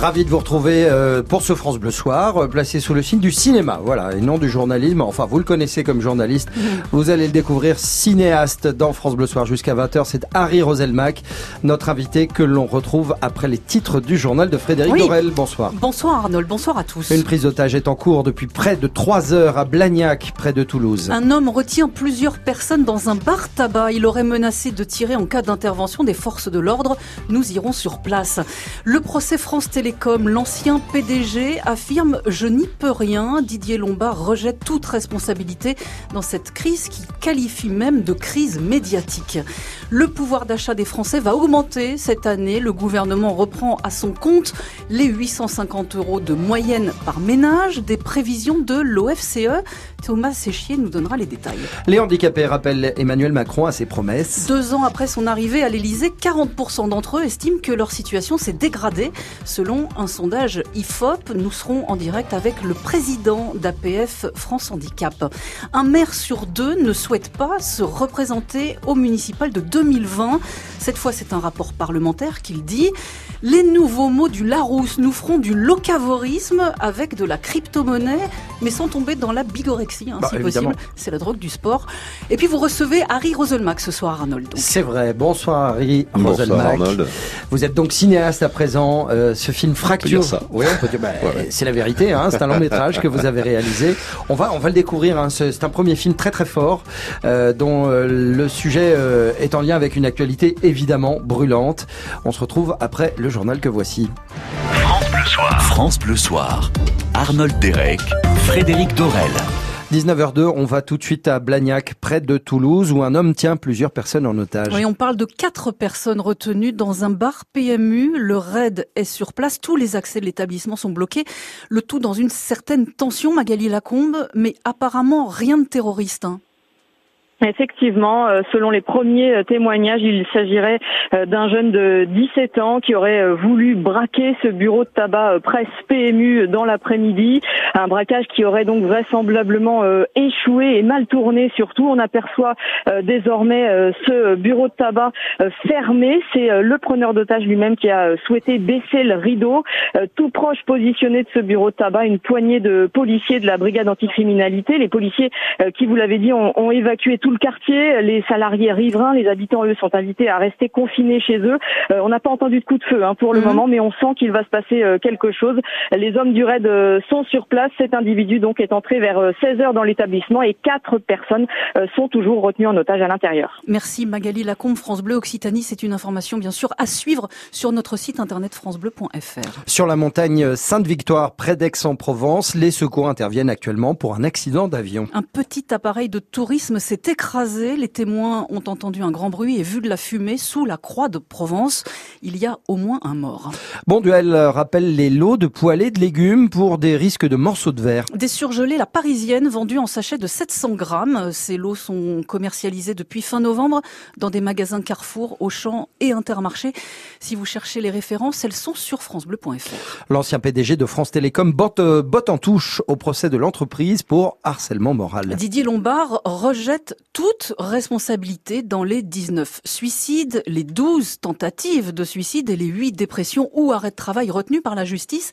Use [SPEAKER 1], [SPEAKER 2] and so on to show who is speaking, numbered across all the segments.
[SPEAKER 1] Ravi de vous retrouver euh, pour ce France Bleu Soir, euh, placé sous le signe du cinéma, voilà, et non du journalisme. Enfin, vous le connaissez comme journaliste. Vous allez le découvrir cinéaste dans France Bleu Soir jusqu'à 20h. C'est Harry Roselmack, notre invité que l'on retrouve après les titres du journal de Frédéric
[SPEAKER 2] Oui.
[SPEAKER 1] Dorel. Bonsoir.
[SPEAKER 2] Bonsoir Arnold, bonsoir à tous.
[SPEAKER 1] Une prise d'otage est en cours depuis près de 3 heures à Blagnac, près de Toulouse.
[SPEAKER 2] Un homme retient plusieurs personnes dans un bar tabac. Il aurait menacé de tirer en cas d'intervention des forces de l'ordre. Nous irons sur place. Le procès France L'ancien PDG affirme je n'y peux rien. Didier Lombard rejette toute responsabilité dans cette crise qui qualifie même de crise médiatique. Le pouvoir d'achat des Français va augmenter cette année. Le gouvernement reprend à son compte les 850 euros de moyenne par ménage des prévisions de l'OFCE. Thomas Séchier nous donnera les détails.
[SPEAKER 1] Les handicapés rappellent Emmanuel Macron à ses promesses.
[SPEAKER 2] Deux ans après son arrivée à l'Elysée, 40% d'entre eux estiment que leur situation s'est dégradée. Selon un sondage IFOP, nous serons en direct avec le président d'APF France Handicap. Un maire sur deux ne souhaite pas se représenter au municipal de 2020. Cette fois, c'est un rapport parlementaire qu'il dit. Les nouveaux mots du Larousse nous feront du locavorisme avec de la crypto-monnaie, mais sans tomber dans la bigorexie, hein,
[SPEAKER 1] Bah,
[SPEAKER 2] si
[SPEAKER 1] évidemment.
[SPEAKER 2] possible. C'est la drogue du sport. Et puis vous recevez Harry Roselmack ce soir, Arnold.
[SPEAKER 1] C'est vrai. Bonsoir Harry
[SPEAKER 3] Bonsoir
[SPEAKER 1] Roselmack.
[SPEAKER 3] Arnold.
[SPEAKER 1] Vous êtes donc cinéaste à présent. Euh, ce film Fracture. Oui, bah,
[SPEAKER 3] Ouais, ouais.
[SPEAKER 1] C'est la vérité. Hein, c'est un long métrage que vous avez réalisé. On va, on va le découvrir. Hein, c'est c'est un premier film très très fort euh, dont euh, le sujet euh, est en lien avec une actualité évidemment brûlante. On se retrouve après le journal que voici.
[SPEAKER 4] France Bleu Soir. Arnold Derek, Frédéric Dorel.
[SPEAKER 1] 19h02, on va tout de suite à Blagnac, près de Toulouse, où un homme tient plusieurs personnes en otage.
[SPEAKER 2] Oui, on parle de quatre personnes retenues dans un bar PMU. Le raid est sur place. Tous les accès de l'établissement sont bloqués. Le tout dans une certaine tension, Magali Lacombe, mais apparemment rien de terroriste. hein.
[SPEAKER 5] Effectivement, euh, selon les premiers euh, témoignages, il s'agirait euh, d'un jeune de 17 ans qui aurait voulu braquer ce bureau de tabac presse PMU dans l'après-midi. Un braquage qui aurait donc vraisemblablement échoué et mal tourné surtout. On aperçoit désormais ce bureau de tabac fermé. C'est le preneur d'otage lui-même qui a souhaité baisser le rideau. Tout proche positionné de ce bureau de tabac, une poignée de policiers de la brigade anticriminalité. Les policiers qui, vous l'avez dit, ont, ont évacué tout le quartier. Les salariés riverains, les habitants, eux, sont invités à rester confinés chez eux. Euh, on n'a pas entendu de coup de feu hein, pour le
[SPEAKER 2] Mhm.
[SPEAKER 5] moment, mais on sent qu'il va se passer euh, quelque chose. Les hommes du raid euh, sont sur place. Cet individu donc est entré vers 16 heures dans l'établissement et quatre personnes euh, sont toujours retenues en otage à l'intérieur.
[SPEAKER 2] Merci Magali Lacombe, France Bleu Occitanie. C'est une information bien sûr à suivre sur notre site internet francebleu.fr.
[SPEAKER 1] Sur la montagne Sainte-Victoire, près d'Aix-en-Provence, les secours interviennent actuellement pour un accident d'avion.
[SPEAKER 2] Un petit appareil de tourisme s'est écrasé. Les témoins ont entendu un grand bruit et vu de la fumée sous la croix de Provence. Il y a au moins un mort.
[SPEAKER 1] Bon duel rappelle les lots de poêlés de légumes pour des risques de morceaux de verre.
[SPEAKER 2] Des surgelés, la parisienne, vendue en sachet de 700 grammes. Ces lots sont commercialisés depuis fin novembre dans des magasins Carrefour, Auchan et Intermarché. Si vous cherchez les références, elles sont sur francebleu.fr.
[SPEAKER 1] L'ancien PDG de France Télécom botte, euh, botte en touche au procès de l'entreprise pour harcèlement moral.
[SPEAKER 2] Didier Lombard rejette toute responsabilité dans les 19 suicides, les 12 tentatives de suicide et les 8 dépressions ou arrêts de travail retenus par la justice.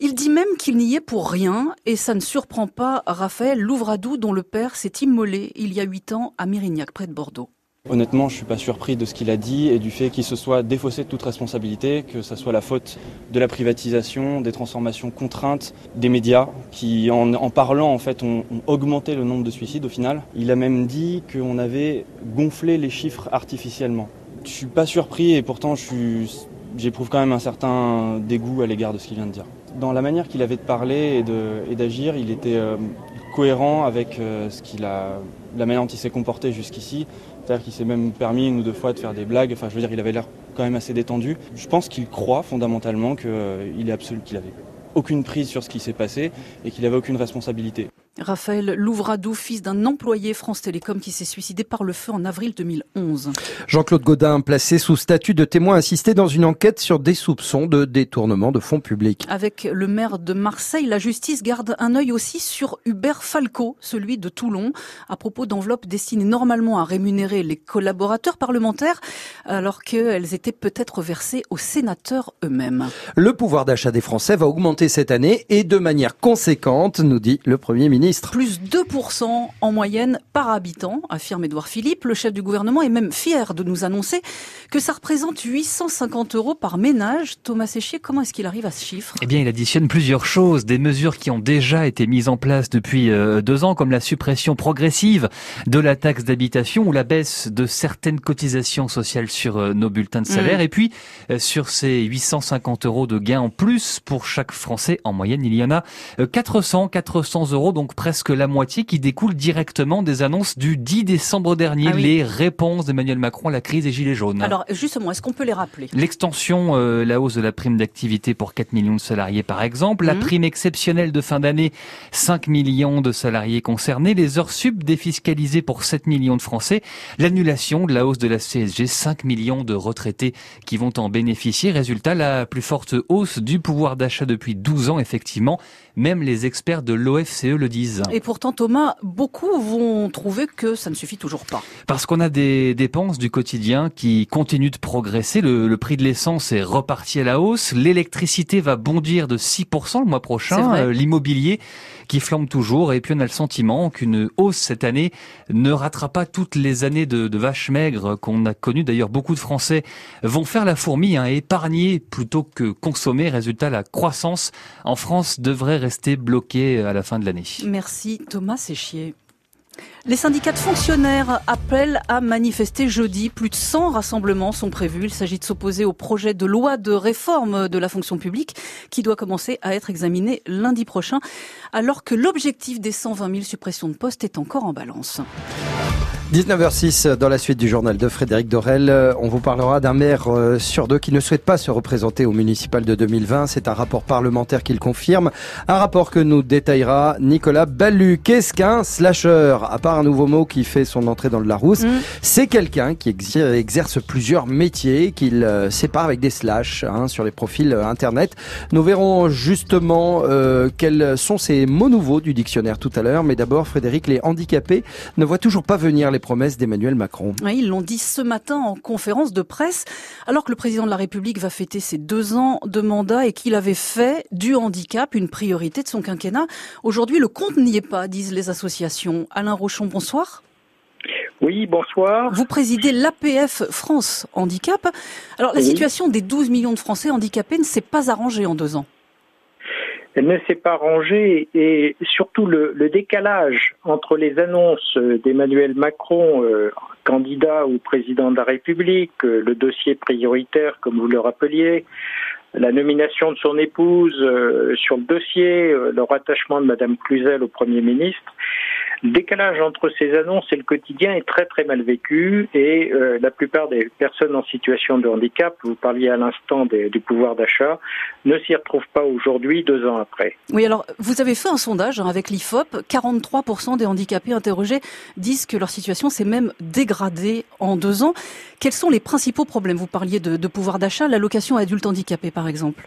[SPEAKER 2] Il dit même qu'il n'y est pour rien et ça ne surprend pas Raphaël Louvradou dont le père s'est immolé il y a 8 ans à Mérignac près de Bordeaux.
[SPEAKER 6] Honnêtement, je suis pas surpris de ce qu'il a dit et du fait qu'il se soit défaussé de toute responsabilité, que ça soit la faute de la privatisation, des transformations contraintes des médias qui, en, parlant, en fait, ont, augmenté le nombre de suicides au final. Il a même dit qu'on avait gonflé les chiffres artificiellement. Je suis pas surpris et pourtant j'éprouve quand même un certain dégoût à l'égard de ce qu'il vient de dire. Dans la manière qu'il avait de parler et d'agir, il était euh, cohérent avec euh, ce a, la manière dont il s'est comporté jusqu'ici. C'est-à-dire qu'il s'est même permis une ou deux fois de faire des blagues. Enfin, je veux dire, il avait l'air quand même assez détendu. Je pense qu'il croit fondamentalement qu'il est absolu, qu'il avait aucune prise sur ce qui s'est passé et qu'il avait aucune responsabilité.
[SPEAKER 2] Raphaël Louvradou, fils d'un employé France Télécom qui s'est suicidé par le feu en avril 2011.
[SPEAKER 1] Jean-Claude Godin, placé sous statut de témoin assisté dans une enquête sur des soupçons de détournement de fonds publics.
[SPEAKER 2] Avec le maire de Marseille, la justice garde un œil aussi sur Hubert Falco, celui de Toulon, à propos d'enveloppes destinées normalement à rémunérer les collaborateurs parlementaires, alors qu'elles étaient peut-être versées aux sénateurs eux-mêmes.
[SPEAKER 1] Le pouvoir d'achat des Français va augmenter cette année et de manière conséquente, nous dit le Premier ministre.
[SPEAKER 2] Plus 2% en moyenne par habitant, affirme Édouard Philippe. Le chef du gouvernement est même fier de nous annoncer que ça représente 850 euros par ménage. Thomas Séchier, comment est-ce qu'il arrive à ce chiffre?
[SPEAKER 7] Eh bien, il additionne plusieurs choses, des mesures qui ont déjà été mises en place depuis euh, deux ans, comme la suppression progressive de la taxe d'habitation ou la baisse de certaines cotisations sociales sur euh, nos bulletins de salaire, mmh. et puis euh, sur ces 850 euros de gains en plus pour chaque Français, en moyenne, il y en a 400, 400 euros, donc presque la moitié, qui découle directement des annonces du 10 décembre dernier, ah les réponses d'Emmanuel Macron à la crise des Gilets jaunes.
[SPEAKER 2] Alors justement, est-ce qu'on peut les rappeler?
[SPEAKER 7] L'extension, la hausse de la prime d'activité pour 4 millions de salariés par exemple, la mmh. prime exceptionnelle de fin d'année, 5 millions de salariés concernés, les heures sub défiscalisées pour 7 millions de Français, l'annulation de la hausse de la CSG, 5 millions de retraités qui vont en bénéficier. Résultat, la plus forte hausse du pouvoir d'achat depuis 12 ans, effectivement. Même les experts de l'OFCE le disent.
[SPEAKER 2] Et pourtant, Thomas, beaucoup vont trouver que ça ne suffit toujours pas.
[SPEAKER 7] Parce qu'on a des dépenses du quotidien qui continuent de progresser. Le, prix de l'essence est reparti à la hausse. L'électricité va bondir de 6% le mois prochain. Euh, l'immobilier qui flambe toujours. Et puis on a le sentiment qu'une hausse cette année ne ratera pas toutes les années de, de vaches maigres qu'on a connues. D'ailleurs, beaucoup de Français vont faire la fourmi, hein, épargner plutôt que consommer. Résultat, la croissance en France devrait rester bloquée à la fin de l'année.
[SPEAKER 2] Merci Thomas Séchier. Les syndicats de fonctionnaires appellent à manifester jeudi. Plus de 100 rassemblements sont prévus. Il s'agit de s'opposer au projet de loi de réforme de la fonction publique qui doit commencer à être examiné lundi prochain, alors que l'objectif des 120 000 suppressions de postes est encore en balance.
[SPEAKER 1] 19h06 dans la suite du journal de Frédéric Dorel. Euh, on vous parlera d'un maire euh, sur deux qui ne souhaite pas se représenter au municipal de 2020. C'est un rapport parlementaire qui le confirme. Un rapport que nous détaillera Nicolas Ballu. Qu'est-ce qu'un slasher? À part un nouveau mot qui fait son entrée dans le Larousse, mm. c'est quelqu'un qui exerce plusieurs métiers, qu'il euh, sépare avec des slash hein, sur les profils internet. Nous verrons justement quels sont ces mots nouveaux du dictionnaire tout à l'heure. Mais d'abord, Frédéric, les handicapés ne voient toujours pas venir les promesses d'Emmanuel Macron.
[SPEAKER 2] ils l'ont dit ce matin en conférence de presse, alors que le président de la République va fêter ses deux ans de mandat et qu'il avait fait du handicap une priorité de son quinquennat. Aujourd'hui, le compte n'y est pas, disent les associations. Alain Rochon, bonsoir.
[SPEAKER 8] Oui, bonsoir.
[SPEAKER 2] Vous présidez l'APF France Handicap. Alors, la situation des 12 millions de Français handicapés ne s'est pas arrangée en deux ans
[SPEAKER 8] ne s'est pas rangée et surtout le, décalage entre les annonces d'Emmanuel Macron, euh, candidat ou président de la République, euh, le dossier prioritaire, comme vous le rappeliez, la nomination de son épouse euh, sur le dossier, le rattachement de Madame Cluzel au Premier ministre, le décalage entre ces annonces et le quotidien est très très mal vécu et euh, la plupart des personnes en situation de handicap, vous parliez à l'instant du pouvoir d'achat, ne s'y retrouvent pas aujourd'hui, deux ans après.
[SPEAKER 2] Oui, alors vous avez fait un sondage hein, avec l'IFOP. 43% des handicapés interrogés disent que leur situation s'est même dégradée en deux ans. Quels sont les principaux problèmes? Vous parliez de, de pouvoir d'achat, l'allocation adulte handicapé par exemple.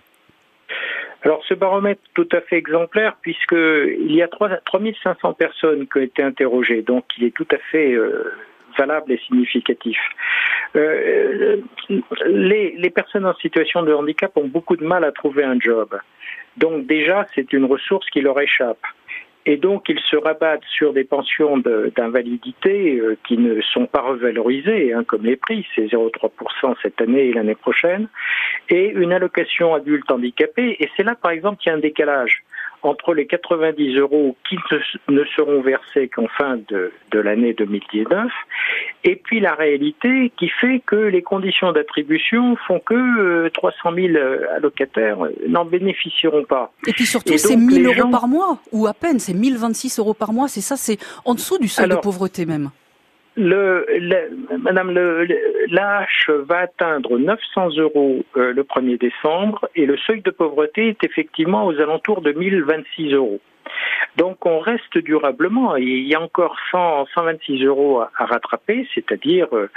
[SPEAKER 8] Alors ce baromètre tout à fait exemplaire puisqu'il y a 3, 3500 personnes qui ont été interrogées, donc il est tout à fait euh, valable et significatif. Euh, les, les personnes en situation de handicap ont beaucoup de mal à trouver un job. Donc déjà, c'est une ressource qui leur échappe. Et donc, ils se rabattent sur des pensions d'invalidité euh, qui ne sont pas revalorisées, hein, comme les prix, c'est 0,3% cette année et l'année prochaine, et une allocation adulte handicapé. Et c'est là, par exemple, qu'il y a un décalage entre les 90 euros qui ne seront versés qu'en fin de, de l'année 2019 et puis la réalité qui fait que les conditions d'attribution font que 300 euh, 000 euh, allocataires n'en bénéficieront pas.
[SPEAKER 2] Et puis surtout, c'est 1000 euros par mois, ou à peine, c'est 1026 euros par mois, c'est ça, c'est en dessous du seuil de pauvreté même.
[SPEAKER 8] Le, le, Madame, le, l'AH va atteindre 900 euros euh, le 1er décembre et le seuil de pauvreté est effectivement aux alentours de 1026 euros. Donc on reste durablement. Il y a encore 100, 126 euros à, rattraper, c'est-à-dire euh,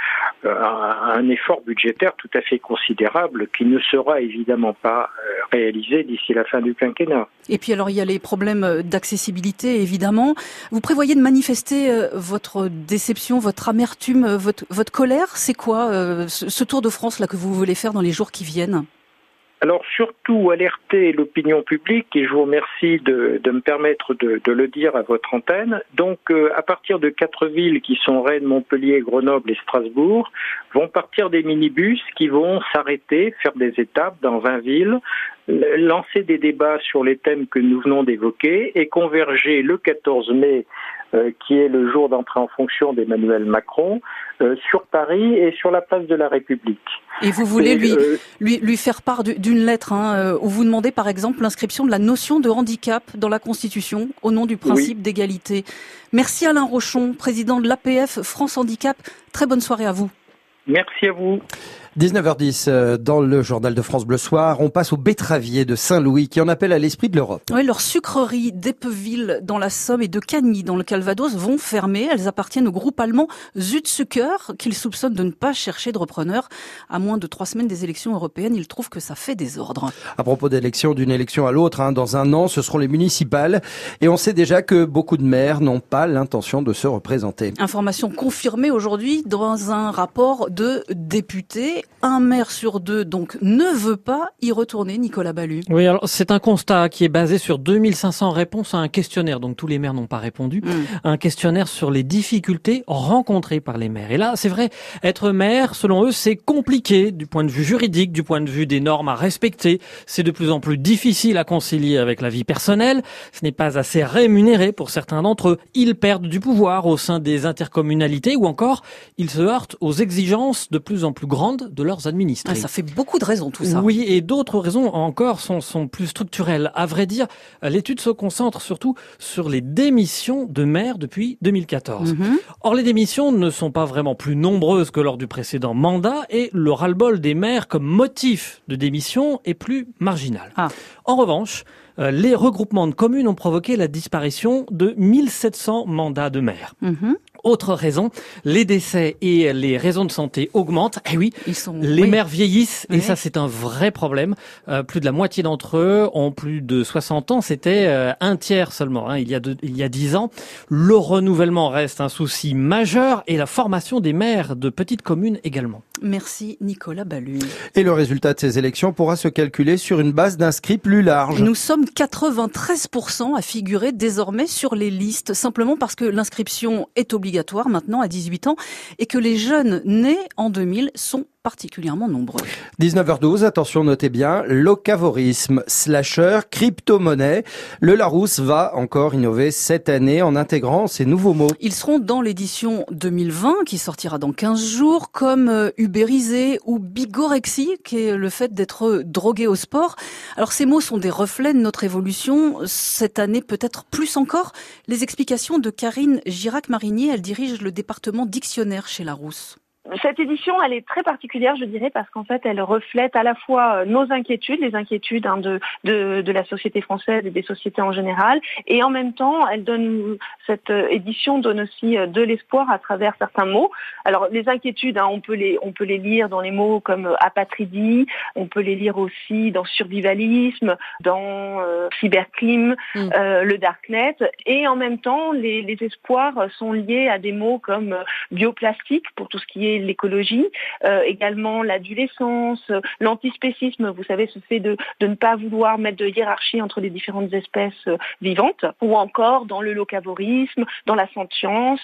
[SPEAKER 8] un effort budgétaire tout à fait considérable qui ne sera évidemment pas euh, réalisé d'ici la fin du quinquennat.
[SPEAKER 2] Et puis alors il y a les problèmes d'accessibilité évidemment. Vous prévoyez de manifester euh, votre déception, votre amertume, votre, votre colère? C'est quoi ce Tour de France là que vous voulez faire dans les jours qui viennent?
[SPEAKER 8] Alors surtout alerter l'opinion publique et je vous remercie de, me permettre de, le dire à votre antenne. Donc euh, à partir de quatre villes qui sont Rennes, Montpellier, Grenoble et Strasbourg, vont partir des minibus qui vont s'arrêter, faire des étapes dans 20 villes, lancer des débats sur les thèmes que nous venons d'évoquer et converger le 14 mai qui est le jour d'entrée en fonction d'Emmanuel Macron, euh, sur Paris et sur la place de la République.
[SPEAKER 2] Et vous voulez lui, euh, lui, lui, faire part d'une lettre hein, où vous demandez par exemple l'inscription de la notion de handicap dans la Constitution au nom du principe d'égalité. Merci Alain Rochon, président de l'APF France Handicap. Très bonne soirée à vous.
[SPEAKER 8] Merci à vous.
[SPEAKER 1] 19h10 euh, dans le journal de France Bleu Soir, on passe aux betteraviers de Saint-Louis qui en appellent à l'esprit de l'Europe.
[SPEAKER 2] Oui, leurs sucreries d'Epeville dans la Somme et de Cagny dans le Calvados vont fermer. Elles appartiennent au groupe allemand Südzucker qu'ils soupçonnent de ne pas chercher de repreneur. À moins de trois semaines des élections européennes, ils trouvent que ça fait désordre.
[SPEAKER 1] À propos d'élections, d'une élection à l'autre, hein, dans un an, ce seront les municipales. Et on sait déjà que beaucoup de maires n'ont pas l'intention de se représenter.
[SPEAKER 2] Information confirmée aujourd'hui dans un rapport de députés un maire sur deux donc ne veut pas y retourner, Nicolas Ballu.
[SPEAKER 9] Oui, alors c'est un constat qui est basé sur 2500 réponses à un questionnaire, donc tous les maires n'ont pas répondu, hmm. un questionnaire sur les difficultés rencontrées par les maires. Et là, c'est vrai, être maire, selon eux, c'est compliqué du point de vue juridique, du point de vue des normes à respecter. C'est de plus en plus difficile à concilier avec la vie personnelle. Ce n'est pas assez rémunéré pour certains d'entre eux. Ils perdent du pouvoir au sein des intercommunalités ou encore ils se heurtent aux exigences de plus en plus grandes de leurs administrés.
[SPEAKER 2] ça fait beaucoup de raisons tout ça.
[SPEAKER 9] Oui, et d'autres raisons encore sont, sont plus structurelles. À vrai dire, l'étude se concentre surtout sur les démissions de maires depuis 2014. Mhm. Or, les démissions ne sont pas vraiment plus nombreuses que lors du précédent mandat et le ras-le-bol des maires comme motif de démission est plus marginal. Ah. En revanche, euh, les regroupements de communes ont provoqué la disparition de 1700 mandats de maires. Mhm. Autre raison, les décès et les raisons de santé augmentent. Eh oui, Ils sont... les mères vieillissent et ça c'est un vrai problème. Euh, plus de la moitié d'entre eux ont plus de 60 ans. C'était euh, un tiers seulement hein, il y a il y a 10 ans. Le renouvellement reste un souci majeur et la formation des maires de petites communes également.
[SPEAKER 2] Merci Nicolas Ballu.
[SPEAKER 1] Et le résultat de ces élections pourra se calculer sur une base d'inscrits plus large.
[SPEAKER 2] Nous sommes 93% à figurer désormais sur les listes, simplement parce que l'inscription est obligatoire maintenant à 18 ans et que les jeunes nés en 2000 sont particulièrement nombreux.
[SPEAKER 1] 19h12, attention, notez bien, locavorisme, slasher, crypto-monnaie. Le Larousse va encore innover cette année en intégrant ces nouveaux mots.
[SPEAKER 2] Ils seront dans l'édition 2020 qui sortira dans 15 jours comme euh, ubérisé ou bigorexie qui est le fait d'être drogué au sport. Alors ces mots sont des reflets de notre évolution cette année peut-être plus encore. Les explications de Karine Girac-Marinier, elle dirige le département dictionnaire chez Larousse.
[SPEAKER 5] Cette édition, elle est très particulière, je dirais, parce qu'en fait, elle reflète à la fois euh, nos inquiétudes, les inquiétudes hein, de, de, de, la société française et des sociétés en général, et en même temps, elle donne cette euh, édition donne aussi euh, de l'espoir à travers certains mots. Alors, les inquiétudes, hein, on peut les on peut les lire dans les mots comme apatridie, on peut les lire aussi dans survivalisme, dans cybercrime, mm. le darknet, et en même temps, les, les espoirs sont liés à des mots comme bioplastique pour tout ce qui est l'écologie, euh, également l'adolescence, l'antispécisme, vous savez, ce fait de, de, ne pas vouloir mettre de hiérarchie entre les différentes espèces euh, vivantes, ou encore dans le locavorisme, dans la sentience,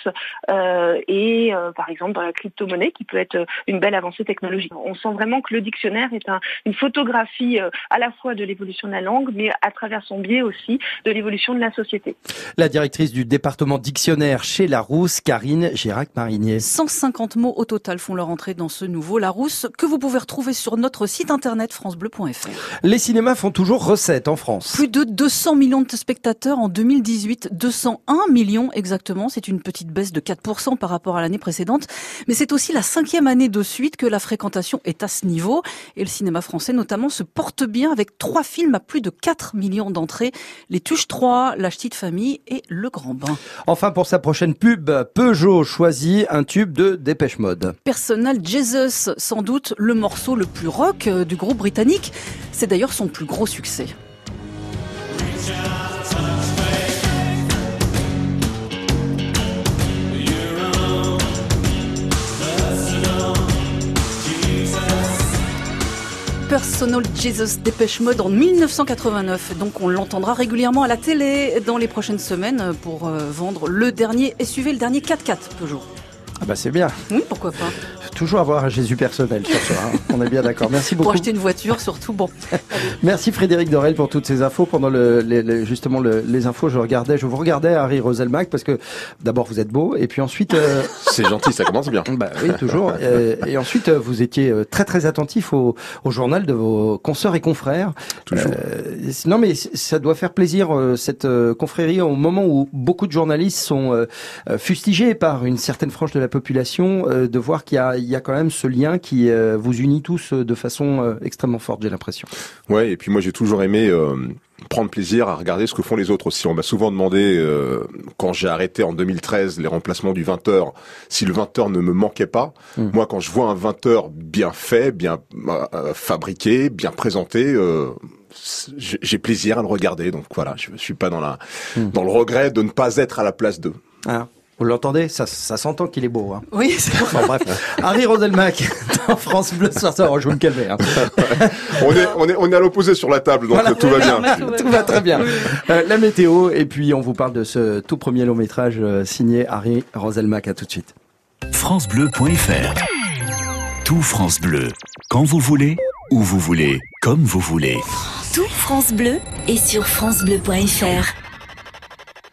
[SPEAKER 5] euh, et par exemple dans la crypto-monnaie, qui peut être une belle avancée technologique. On sent vraiment que le dictionnaire est un, une photographie à la fois de l'évolution de la langue, mais à travers son biais aussi de l'évolution de la société.
[SPEAKER 1] La directrice du département dictionnaire chez Larousse, Karine Girac-Marinier.
[SPEAKER 2] 150 mots au total Total font leur entrée dans ce nouveau Larousse que vous pouvez retrouver sur notre site internet francebleu.fr.
[SPEAKER 1] Les cinémas font toujours recette en France.
[SPEAKER 2] Plus de 200 millions de spectateurs en 2018, 201 millions exactement. C'est une petite baisse de 4% par rapport à l'année précédente. Mais c'est aussi la cinquième année de suite que la fréquentation est à ce niveau. Et le cinéma français notamment se porte bien avec trois films à plus de 4 millions d'entrées. Les Tuches 3, La Petite Famille et Le Grand Bain.
[SPEAKER 1] Enfin, pour sa prochaine pub, Peugeot choisit un tube de Dépêche Mode.
[SPEAKER 2] Personal Jesus, sans doute le morceau le plus rock euh, du groupe britannique. C'est d'ailleurs son plus gros succès. Personal Jesus Dépêche Mode en 1989. Donc on l'entendra régulièrement à la télé dans les prochaines semaines pour euh, vendre le dernier SUV, le dernier 4x4 Peugeot.
[SPEAKER 1] Ah bah c'est bien.
[SPEAKER 2] Oui, pourquoi pas.
[SPEAKER 1] Toujours avoir un Jésus personnel sur soi. Hein. On est bien d'accord. Merci beaucoup.
[SPEAKER 2] Pour acheter une voiture, surtout. Bon.
[SPEAKER 1] Merci Frédéric Dorel pour toutes ces infos. Pendant le, justement les infos, je regardais, je vous regardais Harry Roselmack parce que d'abord vous êtes beau et puis ensuite.
[SPEAKER 3] Euh, c'est gentil, ça commence bien.
[SPEAKER 1] Bah oui, toujours. et, ensuite, euh, vous étiez euh, très très attentif au, au journal de vos consoeurs et confrères.
[SPEAKER 3] Toujours.
[SPEAKER 1] non mais ça doit faire plaisir cette confrérie au moment où beaucoup de journalistes sont fustigés par une certaine frange de la population euh, de voir qu'il y, y a, quand même ce lien qui euh, vous unit tous euh, de façon extrêmement forte, j'ai l'impression.
[SPEAKER 3] Ouais, et puis moi j'ai toujours aimé prendre plaisir à regarder ce que font les autres aussi. On m'a souvent demandé, quand j'ai arrêté en 2013 les remplacements du 20h, si le 20h ne me manquait pas. Hmm. Moi, quand je vois un 20h bien fait, bien fabriqué, bien présenté, j'ai plaisir à le regarder. Donc voilà, je, suis pas dans la hmm. dans le regret de ne pas être à la place d'eux.
[SPEAKER 1] Ah. Vous l'entendez Ça, ça s'entend qu'il est beau. Hein.
[SPEAKER 2] Oui, c'est bon.
[SPEAKER 1] bref. Harry Roselmack dans France Bleu ce soir. je vais me calmer. Hein.
[SPEAKER 3] on, est, on, est, on est à l'opposé sur la table, donc tout va bien.
[SPEAKER 1] tout va très bien. Euh, la météo, et puis on vous parle de ce tout premier long métrage euh, signé Harry Roselmack. À tout de suite.
[SPEAKER 4] FranceBleu.fr Tout France Bleu. Quand vous voulez, où vous voulez, comme vous voulez.
[SPEAKER 10] Tout France Bleu est sur FranceBleu.fr.